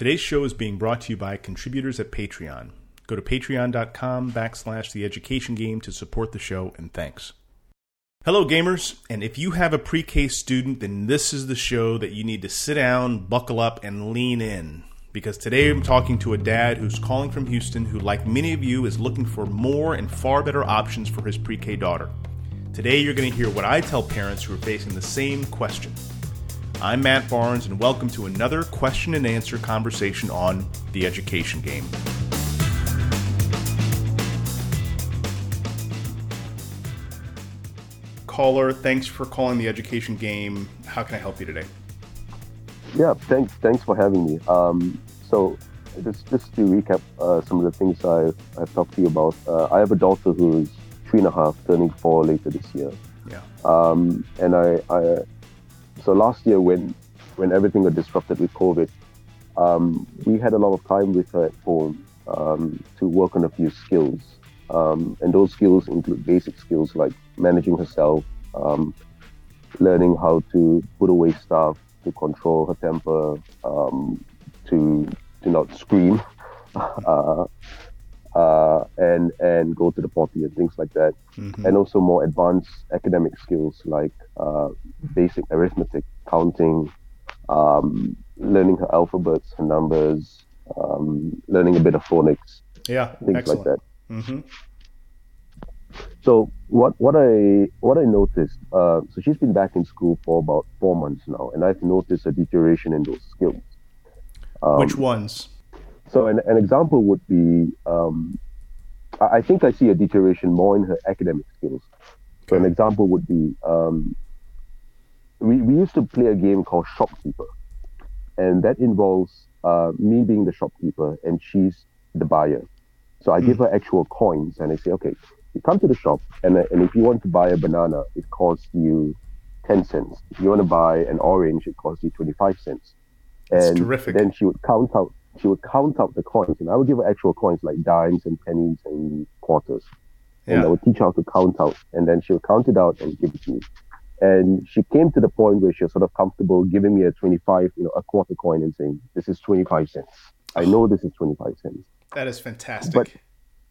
Today's show is being brought to you by contributors at Patreon. Go to patreon.com backslash the education game to support the show, and thanks. Hello, gamers, and if you have a pre K student, then this is the show that you need to sit down, buckle up, and lean in. Because today I'm talking to a dad who's calling from Houston who, like many of you, is looking for more and far better options for his pre K daughter. Today you're going to hear what I tell parents who are facing the same question. I'm Matt Barnes, and welcome to another question and answer conversation on the education game. Caller, thanks for calling the education game. How can I help you today? Yeah, thanks. Thanks for having me. Um, so, just just to recap uh, some of the things I've, I've talked to you about. Uh, I have a daughter who's three and a half, turning four later this year. Yeah. Um, and I, I so last year when when everything got disrupted with COVID, um, we had a lot of time with her at home um, to work on a few skills, um, and those skills include basic skills like managing herself, um, learning how to put away stuff, to control her temper, um, to to not scream. uh, uh, and and go to the potty and things like that, mm-hmm. and also more advanced academic skills like uh, basic arithmetic, counting, um, learning her alphabets, her numbers, um, learning a bit of phonics, yeah, things excellent. like that. Mm-hmm. So what what I what I noticed, uh, so she's been back in school for about four months now, and I've noticed a deterioration in those skills. Um, Which ones? So an, an example would be, um, I think I see a deterioration more in her academic skills. So an example would be, um, we, we used to play a game called Shopkeeper, and that involves uh, me being the shopkeeper and she's the buyer. So I mm. give her actual coins and I say, okay, you come to the shop and, and if you want to buy a banana, it costs you 10 cents. If you want to buy an orange, it costs you 25 cents. And then she would count out she would count out the coins, and I would give her actual coins like dimes and pennies and quarters, and yeah. I would teach her how to count out, and then she would count it out and give it to me. And she came to the point where she was sort of comfortable giving me a 25, you know, a quarter coin and saying, "This is 25 cents. I know this is 25 cents." That is fantastic. But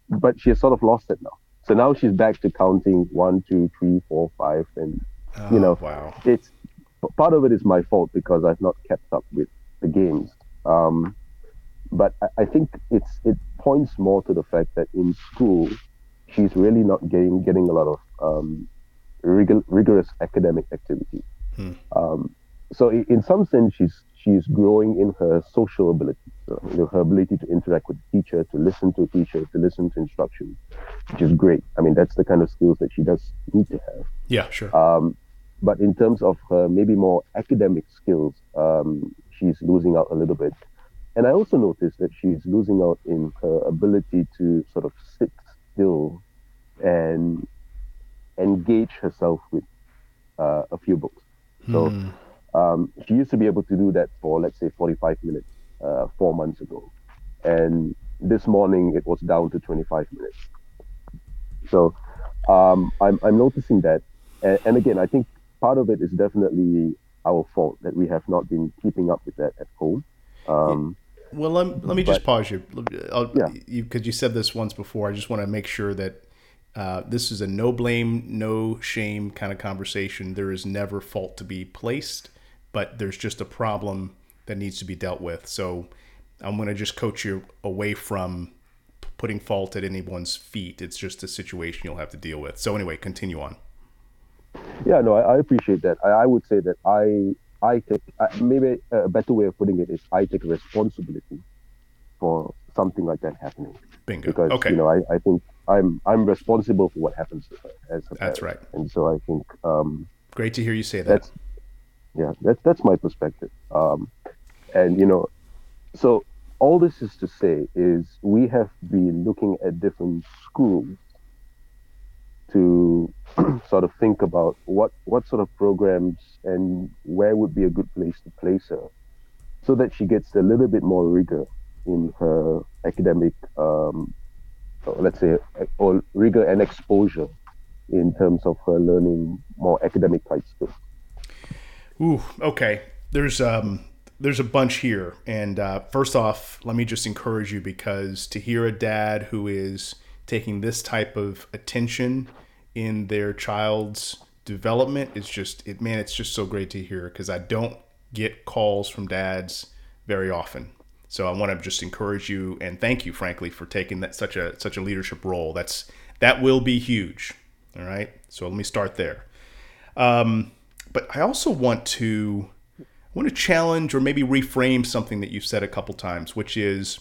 but she has sort of lost it now. So now she's back to counting one, two, three, four, five, and oh, you know, wow. it's part of it is my fault because I've not kept up with the games. Um, but I, I think it's it points more to the fact that in school she's really not getting getting a lot of um, rigor, rigorous academic activity. Hmm. Um, so in some sense, she's she's growing in her social ability, so, you know, her ability to interact with the teacher, to listen to a teacher, to listen to instructions, which is great. I mean, that's the kind of skills that she does need to have. Yeah, sure. Um, but in terms of her maybe more academic skills, um, she's losing out a little bit. And I also noticed that she's losing out in her ability to sort of sit still and engage herself with uh, a few books. So hmm. um, she used to be able to do that for, let's say, 45 minutes uh, four months ago. And this morning it was down to 25 minutes. So um, I'm, I'm noticing that. And, and again, I think part of it is definitely our fault that we have not been keeping up with that at home. Um, well, let, let me just pause you. I'll, yeah. Because you, you, said this once before. I just want to make sure that uh, this is a no blame, no shame kind of conversation. There is never fault to be placed, but there's just a problem that needs to be dealt with. So I'm going to just coach you away from putting fault at anyone's feet. It's just a situation you'll have to deal with. So anyway, continue on. Yeah, no, I, I appreciate that. I, I would say that I I take uh, maybe a better way of putting it is I take responsibility for something like that happening. Bingo. Because okay. you know, I, I think I'm I'm responsible for what happens as a That's parent. right. And so I think um, great to hear you say that. That's, yeah, that's that's my perspective. Um, and you know, so all this is to say is we have been looking at different schools to sort of think about what what sort of programs and where would be a good place to place her, so that she gets a little bit more rigor in her academic, um, let's say, or rigor and exposure in terms of her learning more academic type skills. Ooh, okay. There's um, there's a bunch here. And uh, first off, let me just encourage you because to hear a dad who is taking this type of attention in their child's development. Is just it man it's just so great to hear because i don't get calls from dads very often. So i want to just encourage you and thank you frankly for taking that such a such a leadership role. That's that will be huge all right? So let me start there. Um, but i also want to I want to challenge or maybe reframe something that you've said a couple times which is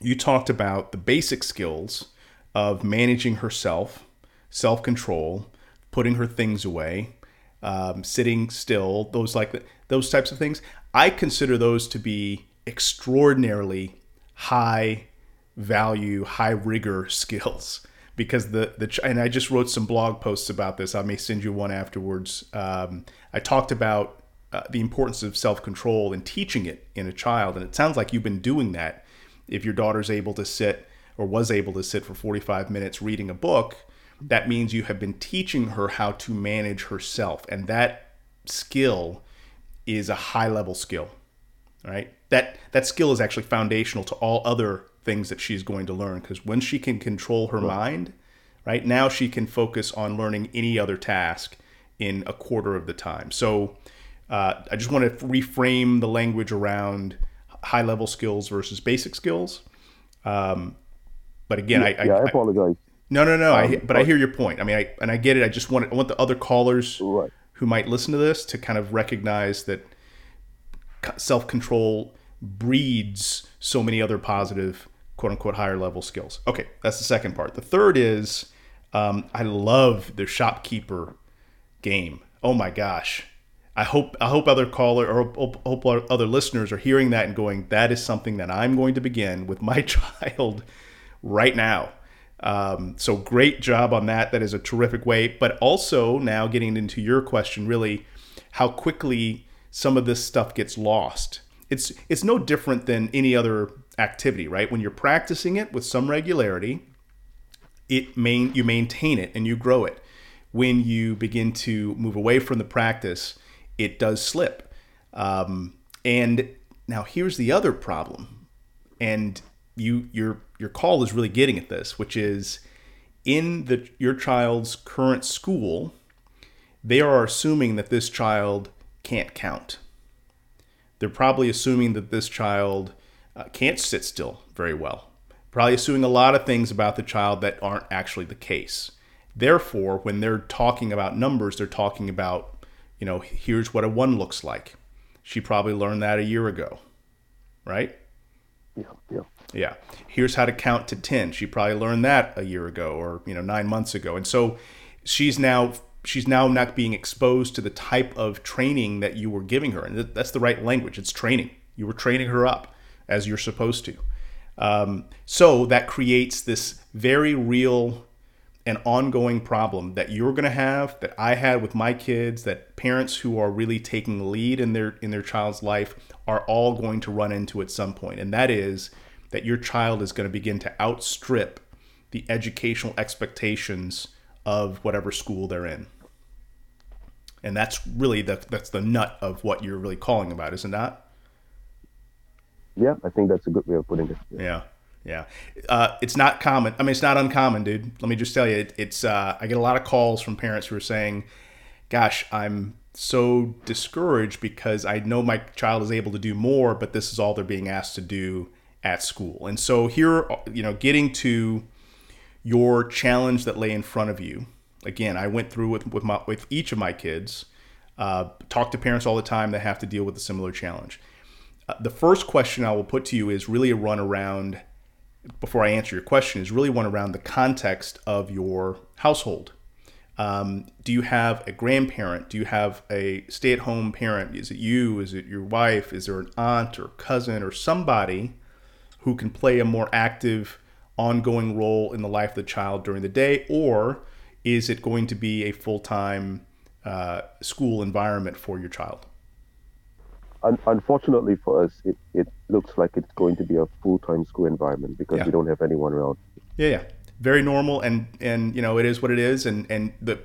you talked about the basic skills of managing herself self-control putting her things away, um, sitting still, those like those types of things. I consider those to be extraordinarily high value, high rigor skills because the the and I just wrote some blog posts about this. I may send you one afterwards. Um, I talked about uh, the importance of self control and teaching it in a child, and it sounds like you've been doing that. If your daughter's able to sit or was able to sit for 45 minutes reading a book, that means you have been teaching her how to manage herself. And that skill is a high level skill, right? That, that skill is actually foundational to all other things that she's going to learn because when she can control her mind, right now she can focus on learning any other task in a quarter of the time. So uh, I just want to reframe the language around high level skills versus basic skills. Um, but again, yeah, I, I, yeah, I apologize. No, no, no. Um, I, but I hear your point. I mean, I and I get it. I just want I want the other callers right. who might listen to this to kind of recognize that self control breeds so many other positive quote unquote higher level skills. Okay, that's the second part. The third is um, I love the shopkeeper game. Oh my gosh. I hope I hope other caller or hope, hope other listeners are hearing that and going, that is something that I'm going to begin with my child right now. Um, so great job on that. That is a terrific way. But also now getting into your question, really, how quickly some of this stuff gets lost. It's it's no different than any other activity, right? When you're practicing it with some regularity, it main you maintain it and you grow it. When you begin to move away from the practice, it does slip. Um, and now here's the other problem, and you your your call is really getting at this, which is in the your child's current school, they are assuming that this child can't count. They're probably assuming that this child uh, can't sit still very well. Probably assuming a lot of things about the child that aren't actually the case. Therefore, when they're talking about numbers, they're talking about, you know, here's what a one looks like. She probably learned that a year ago, right? Yeah, yeah. Yeah. Here's how to count to 10. She probably learned that a year ago or, you know, 9 months ago. And so she's now she's now not being exposed to the type of training that you were giving her. And that's the right language. It's training. You were training her up as you're supposed to. Um, so that creates this very real and ongoing problem that you're going to have that I had with my kids that parents who are really taking lead in their in their child's life are all going to run into at some point and that is that your child is going to begin to outstrip the educational expectations of whatever school they're in. And that's really the that's the nut of what you're really calling about, isn't that? Yeah, I think that's a good way of putting it. Yeah. yeah. Yeah, uh, it's not common. I mean, it's not uncommon, dude. Let me just tell you, it, it's. Uh, I get a lot of calls from parents who are saying, "Gosh, I'm so discouraged because I know my child is able to do more, but this is all they're being asked to do, at school. And so here, you know, getting to your challenge that lay in front of you. Again, I went through with with, my, with each of my kids. Uh, talk to parents all the time that have to deal with a similar challenge. Uh, the first question I will put to you is really a run around. Before I answer your question, is really one around the context of your household. Um, do you have a grandparent? Do you have a stay-at-home parent? Is it you? Is it your wife? Is there an aunt or cousin or somebody who can play a more active, ongoing role in the life of the child during the day, or is it going to be a full time uh, school environment for your child? Unfortunately for us, it, it looks like it's going to be a full time school environment because yeah. we don't have anyone around. Yeah, yeah, very normal, and and you know it is what it is, and and the,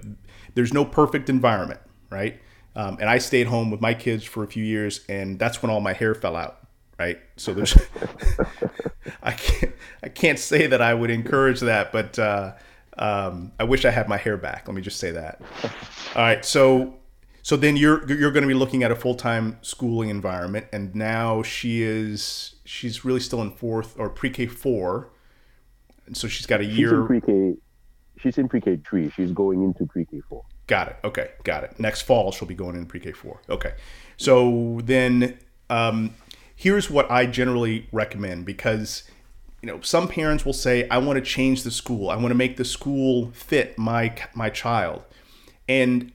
there's no perfect environment, right? Um, and I stayed home with my kids for a few years, and that's when all my hair fell out. Right. So there's, I can't, I can't say that I would encourage that, but uh, um, I wish I had my hair back. Let me just say that. All right. So, so then you're you're going to be looking at a full time schooling environment, and now she is she's really still in fourth or pre K four, and so she's got a She's year. in pre-K. She's in pre-K three. She's going into pre-K four. Got it. Okay, got it. Next fall she'll be going in pre-K four. Okay, so then um, here's what I generally recommend because you know some parents will say I want to change the school. I want to make the school fit my my child, and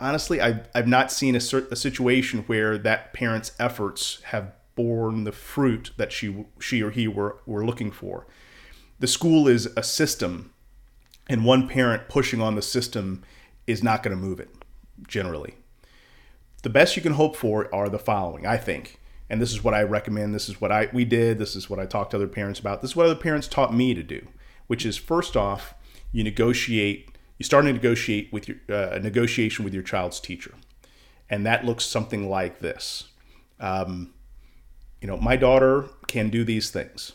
honestly, I've I've not seen a, a situation where that parent's efforts have borne the fruit that she she or he were were looking for. The school is a system and one parent pushing on the system is not going to move it generally the best you can hope for are the following i think and this is what i recommend this is what i we did this is what i talked to other parents about this is what other parents taught me to do which is first off you negotiate you start to negotiate with your uh, a negotiation with your child's teacher. And that looks something like this. Um, you know my daughter can do these things.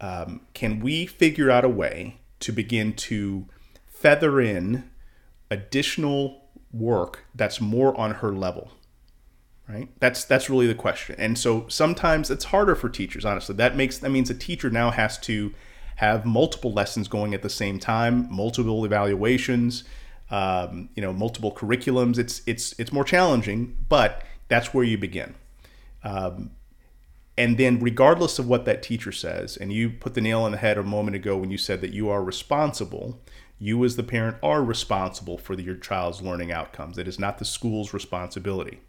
Um, can we figure out a way to begin to feather in additional work that's more on her level right? That's that's really the question. And so sometimes it's harder for teachers honestly. That makes that means a teacher now has to have multiple lessons going at the same time multiple evaluations um, you know multiple curriculums. It's it's it's more challenging but that's where you begin. Um, and then regardless of what that teacher says and you put the nail on the head a moment ago when you said that you are responsible you as the parent are responsible for your child's learning outcomes. It is not the school's responsibility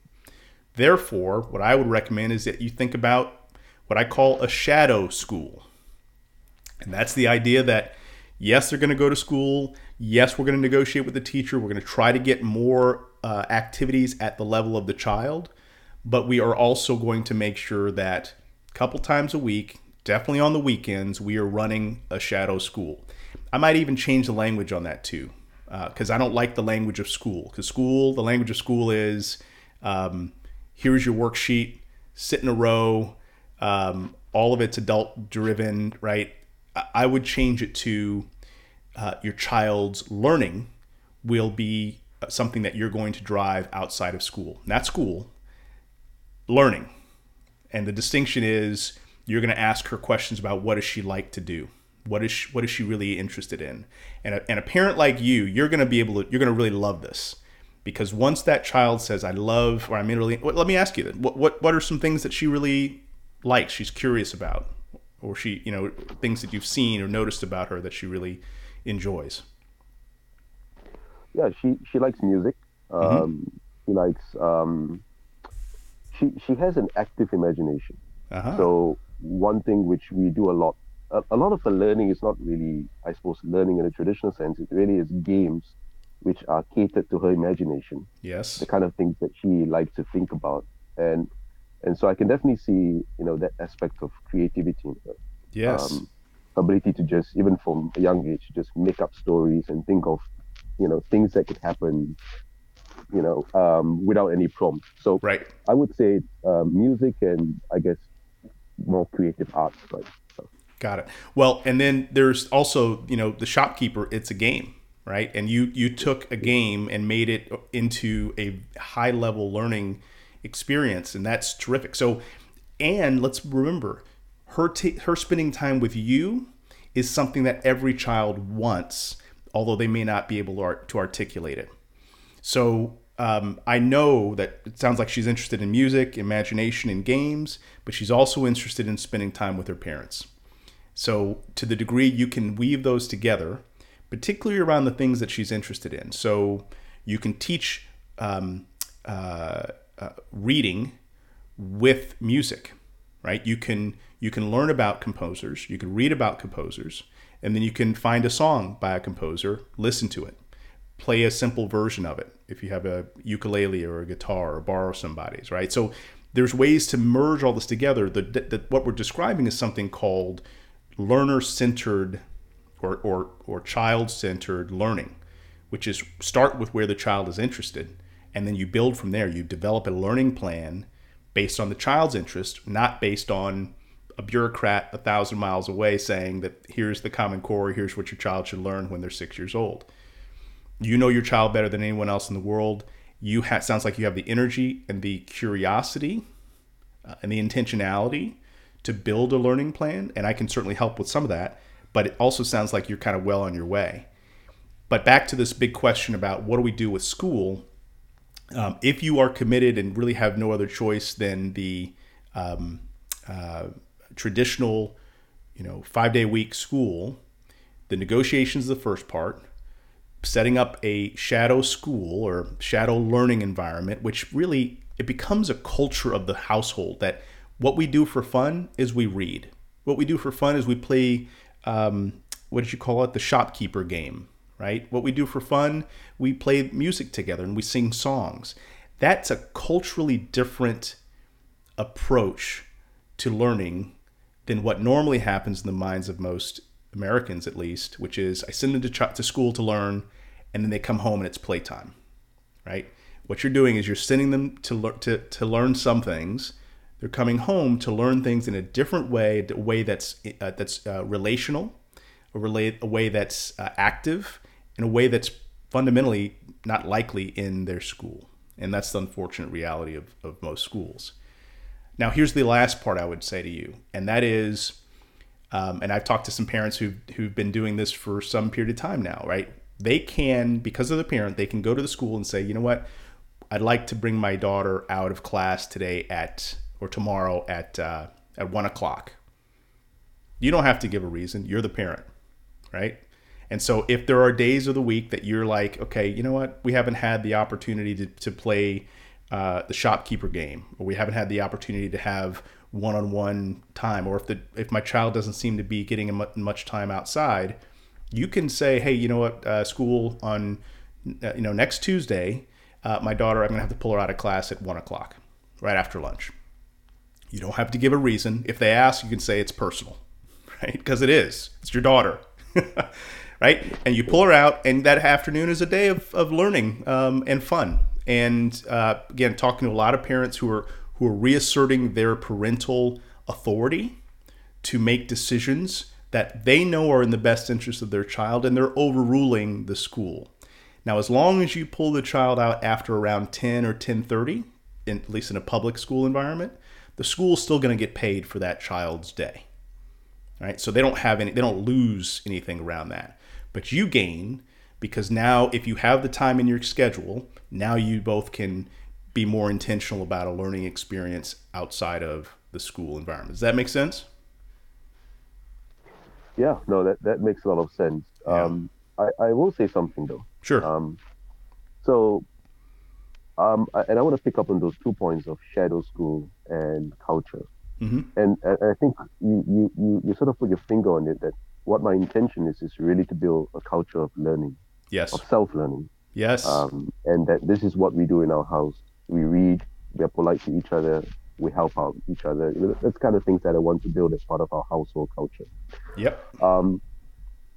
therefore what i would recommend is that you think about what i call a shadow school and that's the idea that yes they're going to go to school yes we're going to negotiate with the teacher we're going to try to get more uh, activities at the level of the child but we are also going to make sure that a couple times a week, definitely on the weekends, we are running a shadow school. I might even change the language on that too, because uh, I don't like the language of school. Because school, the language of school is um, here's your worksheet, sit in a row, um, all of it's adult driven, right? I would change it to uh, your child's learning will be something that you're going to drive outside of school, not school, learning. And the distinction is you're going to ask her questions about what does she like to do? What is she, what is she really interested in? And a, and a parent like you, you're going to be able to you're going to really love this. Because once that child says I love or I'm really well, let me ask you then. What what what are some things that she really likes? She's curious about or she, you know, things that you've seen or noticed about her that she really enjoys. Yeah, she she likes music. Um, mm-hmm. She likes um, she she has an active imagination. Uh-huh. So one thing which we do a lot, a, a, lot of her learning is not really, I suppose, learning in a traditional sense. It really is games which are catered to her imagination. Yes. The kind of things that she likes to think about, and and so I can definitely see you know that aspect of creativity in her. Yes. Um, ability to just even from a young age just make up stories and think of you know things that could happen you know, um, without any prompt. So right. I would say uh, music and I guess more creative arts. Right. So. Got it. Well, and then there's also you know the shopkeeper. It's a game, right? And you you took a game and made it into a high level learning experience, and that's terrific. So, and let's remember her t- her spending time with you is something that every child wants, although they may not be able to, art- to articulate it. So um, I know that it sounds like she's interested in music, imagination, and games, but she's also interested in spending time with her parents. So, to the degree you can weave those together, particularly around the things that she's interested in. So, you can teach um, uh, uh, reading with music, right? You can you can learn about composers, you can read about composers, and then you can find a song by a composer, listen to it play a simple version of it if you have a ukulele or a guitar or borrow somebody's right so there's ways to merge all this together That what we're describing is something called learner centered or, or, or child centered learning which is start with where the child is interested and then you build from there. You develop a learning plan based on the child's interest, not based on a bureaucrat a thousand miles away saying that here's the common core, here's what your child should learn when they're six years old. You know your child better than anyone else in the world. You ha- sounds like you have the energy and the curiosity uh, and the intentionality to build a learning plan, and I can certainly help with some of that. But it also sounds like you're kind of well on your way. But back to this big question about what do we do with school? Um, if you are committed and really have no other choice than the um, uh, traditional, you know, five day week school, the negotiations is the first part. Setting up a shadow school or shadow learning environment, which really it becomes a culture of the household that what we do for fun is we read. What we do for fun is we play um, what did you call it? The shopkeeper game right? What we do for fun, we play music together and we sing songs. That's a culturally different approach to learning than what normally happens in the minds of most Americans, at least, which is I send them to, ch- to school to learn and then they come home and it's playtime, right? What you're doing is you're sending them to, le- to, to learn some things. They're coming home to learn things in a different way, a way that's, uh, that's uh, relational, a, relate, a way that's uh, active, in a way that's fundamentally not likely in their school. And that's the unfortunate reality of, of most schools. Now, here's the last part I would say to you, and that is, um, and I've talked to some parents who've, who've been doing this for some period of time now, right? They can, because of the parent, they can go to the school and say, you know what, I'd like to bring my daughter out of class today at, or tomorrow at, uh, at one o'clock. You don't have to give a reason. You're the parent, right? And so if there are days of the week that you're like, okay, you know what, we haven't had the opportunity to, to play uh, the shopkeeper game, or we haven't had the opportunity to have one-on-one time, or if the if my child doesn't seem to be getting much time outside, you can say, hey, you know what, uh, school on uh, you know next Tuesday, uh, my daughter, I'm gonna have to pull her out of class at one o'clock, right after lunch. You don't have to give a reason. If they ask, you can say it's personal, right? Because it is. It's your daughter. right? And you pull her out, and that afternoon is a day of, of learning um, and fun. And uh, again, talking to a lot of parents who are who are reasserting their parental authority to make decisions that they know are in the best interest of their child, and they're overruling the school. Now, as long as you pull the child out after around 10 or 10:30, at least in a public school environment, the school's still going to get paid for that child's day. Right? So they don't have any they don't lose anything around that but you gain because now if you have the time in your schedule, now you both can be more intentional about a learning experience outside of the school environment. Does that make sense? Yeah, no, that, that makes a lot of sense. Yeah. Um, I, I will say something though. Sure. Um, so, um, and I want to pick up on those two points of shadow school and culture. Mm-hmm. And, and I think you, you, you, you sort of put your finger on it that what my intention is is really to build a culture of learning, yes, of self learning, yes, um, and that this is what we do in our house. We read, we are polite to each other, we help out each other. You know, that's kind of things that I want to build as part of our household culture. Yep. Um,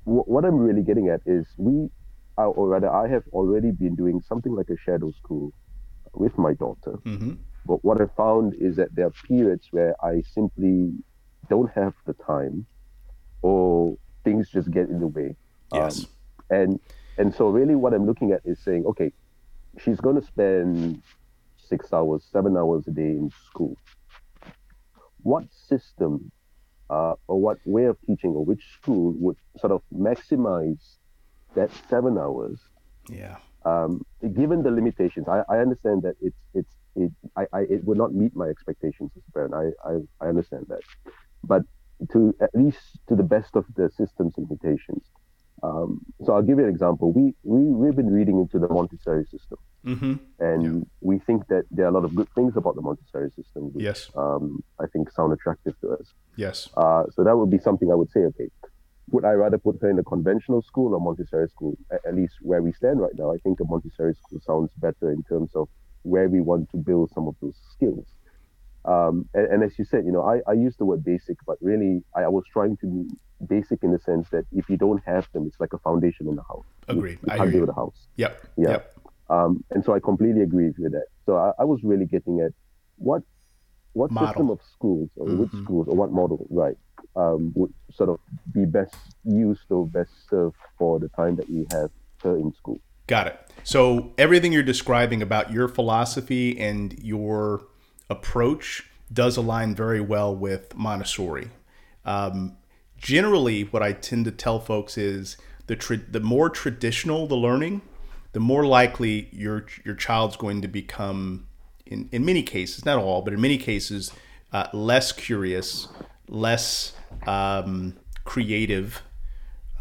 w- what I'm really getting at is we, or rather, I have already been doing something like a shadow school with my daughter. Mm-hmm. But what I found is that there are periods where I simply don't have the time or things just get in the way. Yes. Um, and and so really what I'm looking at is saying, okay, she's going to spend six hours, seven hours a day in school. What system uh, or what way of teaching or which school would sort of maximize that seven hours? Yeah. Um, given the limitations, I, I understand that it's it's it I, I it would not meet my expectations as a parent. I, I I understand that, but to at least to the best of the system's limitations. Um, so I'll give you an example. We we we've been reading into the Montessori system, mm-hmm. and yeah. we think that there are a lot of good things about the Montessori system. Which, yes, um, I think sound attractive to us. Yes. Uh, so that would be something I would say. Okay, would I rather put her in a conventional school or Montessori school? At, at least where we stand right now, I think a Montessori school sounds better in terms of where we want to build some of those skills. Um, and, and, as you said, you know, I, I use the word basic, but really I, I, was trying to be basic in the sense that if you don't have them, it's like a foundation in the house. Agreed. You, you can't build a house. Yep. Yeah. Yep. Um, and so I completely agree with that. So I, I was really getting at what what Model. system of schools or which Mhm. schools or what model, right, um, would sort of be best used or best served for the time that we have her in school. Got it. So everything you're describing about your philosophy and your approach does align very well with Montessori. Um, generally, what I tend to tell folks is the tra- the more traditional the learning, the more likely your your child's going to become, in in many cases, not all, but in many cases, uh, less curious, less um, creative,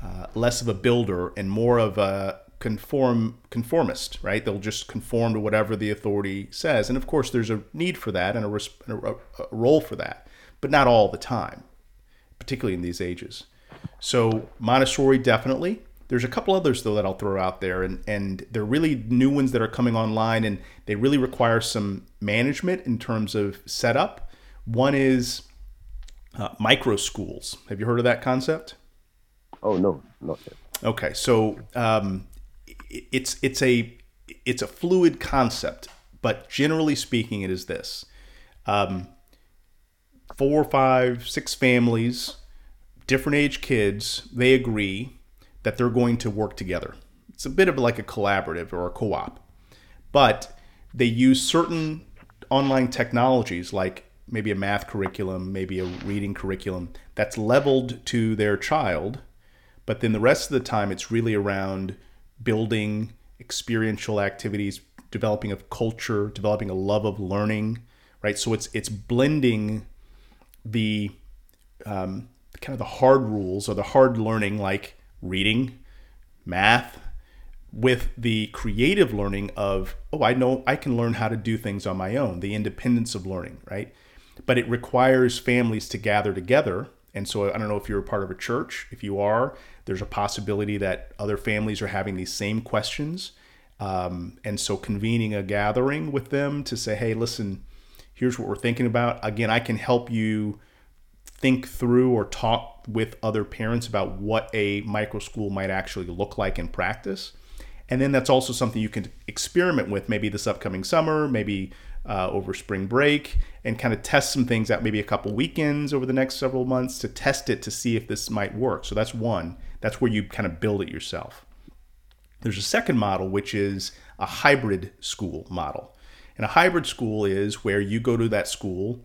uh, less of a builder and more of a conform conformist, right? They'll just conform to whatever the authority says, and of course, there's a need for that and a, a a role for that, but not all the time, particularly in these ages. So Montessori definitely. There's a couple others though that I'll throw out there, and and they're really new ones that are coming online, and they really require some management in terms of setup. One is uh, micro schools. Have you heard of that concept? Oh no, not yet. Okay, so um, it's it's a it's a fluid concept, but generally speaking, it is this: um, four, five, six families, different age kids, they agree that they're going to work together. It's a bit of like a collaborative or a co-op, but they use certain online technologies like maybe a math curriculum, maybe a reading curriculum that's leveled to their child but then the rest of the time it's really around building experiential activities developing a culture developing a love of learning right so it's it's blending the um, kind of the hard rules or the hard learning like reading math with the creative learning of oh i know i can learn how to do things on my own the independence of learning right? But it requires families to gather together. And so i don't know if you're a part of a church. If you are there's a possibility that other families are having these same questions. Um, and so convening a gathering with them to say hey listen here's what we're thinking about. Again i can help you think through or talk with other parents about what a micro school might actually look like in practice. And then that's also something you can experiment with maybe this upcoming summer, maybe uh, over spring break, and kind of test some things out, maybe a couple weekends over the next several months to test it to see if this might work. So that's one. That's where you kind of build it yourself. There's a second model, which is a hybrid school model. And a hybrid school is where you go to that school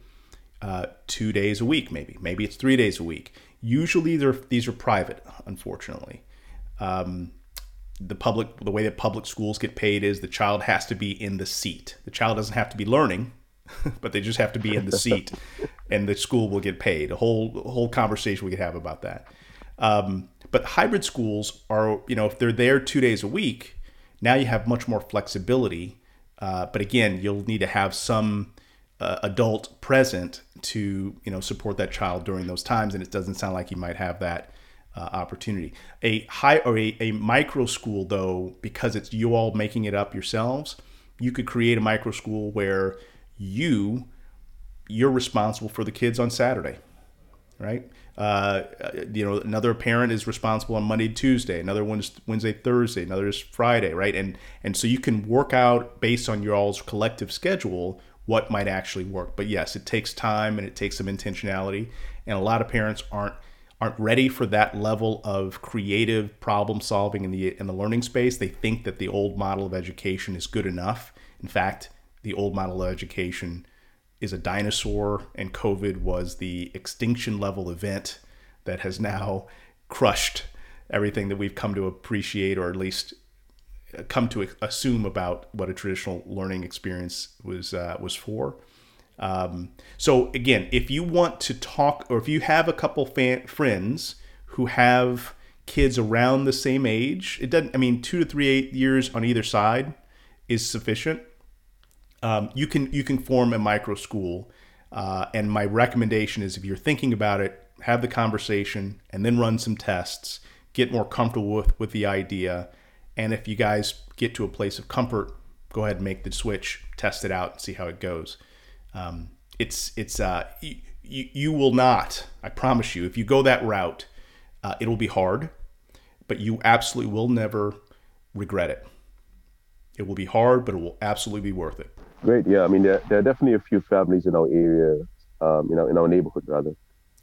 uh, two days a week, maybe. Maybe it's three days a week. Usually, they're, these are private, unfortunately. Um, the public, the way that public schools get paid is the child has to be in the seat. The child doesn't have to be learning, but they just have to be in the seat, and the school will get paid. A whole a whole conversation we could have about that. Um, but hybrid schools are, you know, if they're there two days a week, now you have much more flexibility. Uh, but again, you'll need to have some uh, adult present to, you know, support that child during those times. And it doesn't sound like you might have that uh, opportunity. A high or a, a micro school, though, because it's you all making it up yourselves, you could create a micro school where you you're responsible for the kids on Saturday, right? Uh, you know, another parent is responsible on Monday, Tuesday. Another one's Wednesday, Thursday. Another is Friday, right? And and so you can work out based on your all's collective schedule what might actually work. But yes, it takes time and it takes some intentionality. And a lot of parents aren't aren't ready for that level of creative problem solving in the in the learning space. They think that the old model of education is good enough. In fact, the old model of education is a dinosaur, and COVID was the extinction level event that has now crushed everything that we've come to appreciate, or at least come to assume about what a traditional learning experience was uh, was for. Um, so again, if you want to talk, or if you have a couple fan, friends who have kids around the same age, it doesn't. I mean, two to three eight years on either side is sufficient um, you can you can form a micro school. Uh, and my recommendation is if you're thinking about it, have the conversation and then run some tests, get more comfortable with with the idea, and if you guys get to a place of comfort, go ahead and make the switch, test it out, and see how it goes. Um, it's it's uh, you, you will not, I promise you, if you go that route, uh, it'll be hard, but you absolutely will never regret it. It will be hard, but it will absolutely be worth it. Great. Yeah. I mean, there, there are definitely a few families in our area, um, you know, in our neighborhood rather,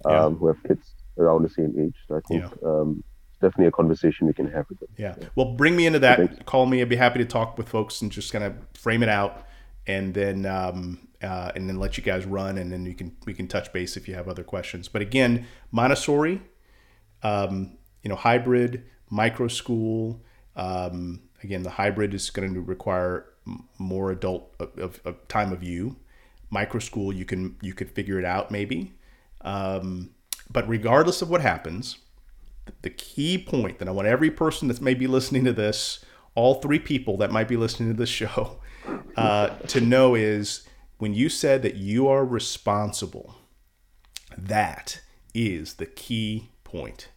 um, yeah. who have kids around the same age. So I think yeah. um, definitely a conversation we can have with them. Yeah. yeah. Well, bring me into that. Call me. I'd be happy to talk with folks and just kind of frame it out, and then um, uh, and then let you guys run, and then you can we can touch base if you have other questions. But again, Montessori, um, you know, hybrid, micro school. Um, again, the hybrid is going to require more adult of, of, of, time of you. Micro school, you can you could figure it out maybe. Um, but regardless of what happens, the key point that I want every person that's maybe listening to this, all three people that might be listening to this show, uh, to know is when you said that you are responsible, that is the key point.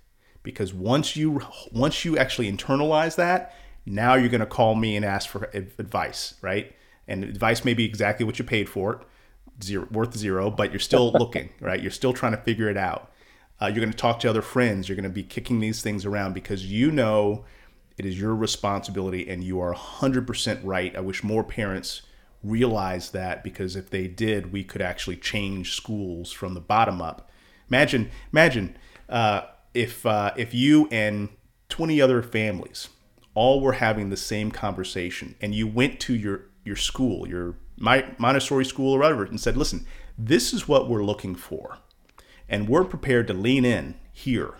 Because once you once you actually internalize that, now you're going to call me and ask for advice, right? And advice may be exactly what you paid for it, zero, worth zero, but you're still looking, right? You're still trying to figure it out. Uh, you're going to talk to other friends. You're going to be kicking these things around because you know it is your responsibility and you are 100% right. I wish more parents realized that because if they did, we could actually change schools from the bottom up. Imagine, imagine uh, if uh, if you and 20 other families all were having the same conversation and you went to your your school, your Montessori school or whatever, and said, "Listen, this is what we're looking for." And we're prepared to lean in here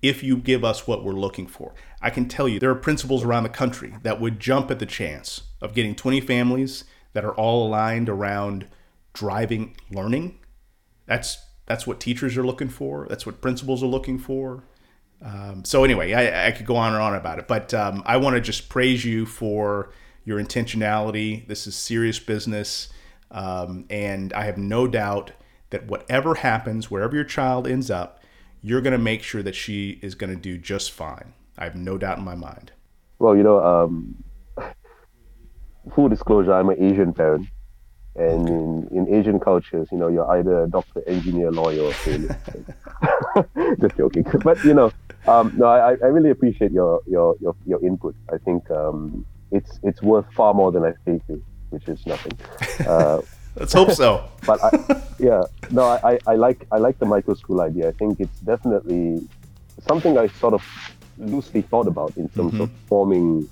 if you give us what we're looking for. I can tell you there are principals around the country that would jump at the chance of getting 20 families that are all aligned around driving learning. That's that's what teachers are looking for. That's what principals are looking for. Um, so anyway, I, I, could go on and on about it, but um, I want to just praise you for your intentionality. This is serious business, um, and I have no doubt that whatever happens, wherever your child ends up, you're going to make sure that she is going to do just fine. I have no doubt in my mind. Well, you know, um, full disclosure, I'm an Asian parent. And in, in Asian cultures, you know, you're either a doctor, engineer, lawyer, or sailor. just joking. But, you know, um, no, I, I really appreciate your, your, your, your input. I think um, it's, it's worth far more than I you, which is nothing. Uh, Let's hope so. but I, yeah, no, I, I like I like the micro school idea. I think it's definitely something I sort of loosely thought about in terms mm-hmm. of forming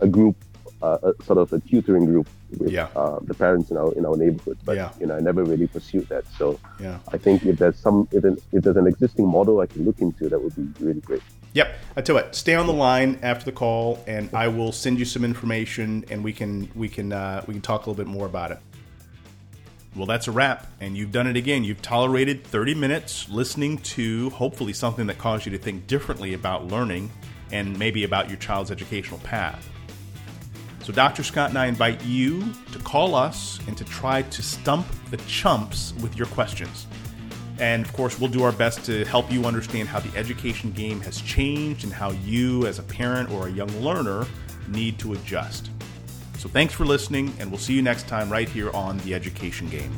a group, uh, a, sort of a tutoring group with yeah. uh, the parents in our in our neighborhood. But yeah. you know, I never really pursued that. So yeah. I think if there's some if, if there's an existing model I can look into, that would be really great. Yep. I tell you what, stay on the line after the call, and I will send you some information, and we can we can uh, we can talk a little bit more about it. Well, that's a wrap, and you've done it again. You've tolerated 30 minutes listening to hopefully something that caused you to think differently about learning and maybe about your child's educational path. So, Dr. Scott and I invite you to call us and to try to stump the chumps with your questions. And of course, we'll do our best to help you understand how the education game has changed and how you, as a parent or a young learner, need to adjust. So thanks for listening, and we'll see you next time right here on The Education Game.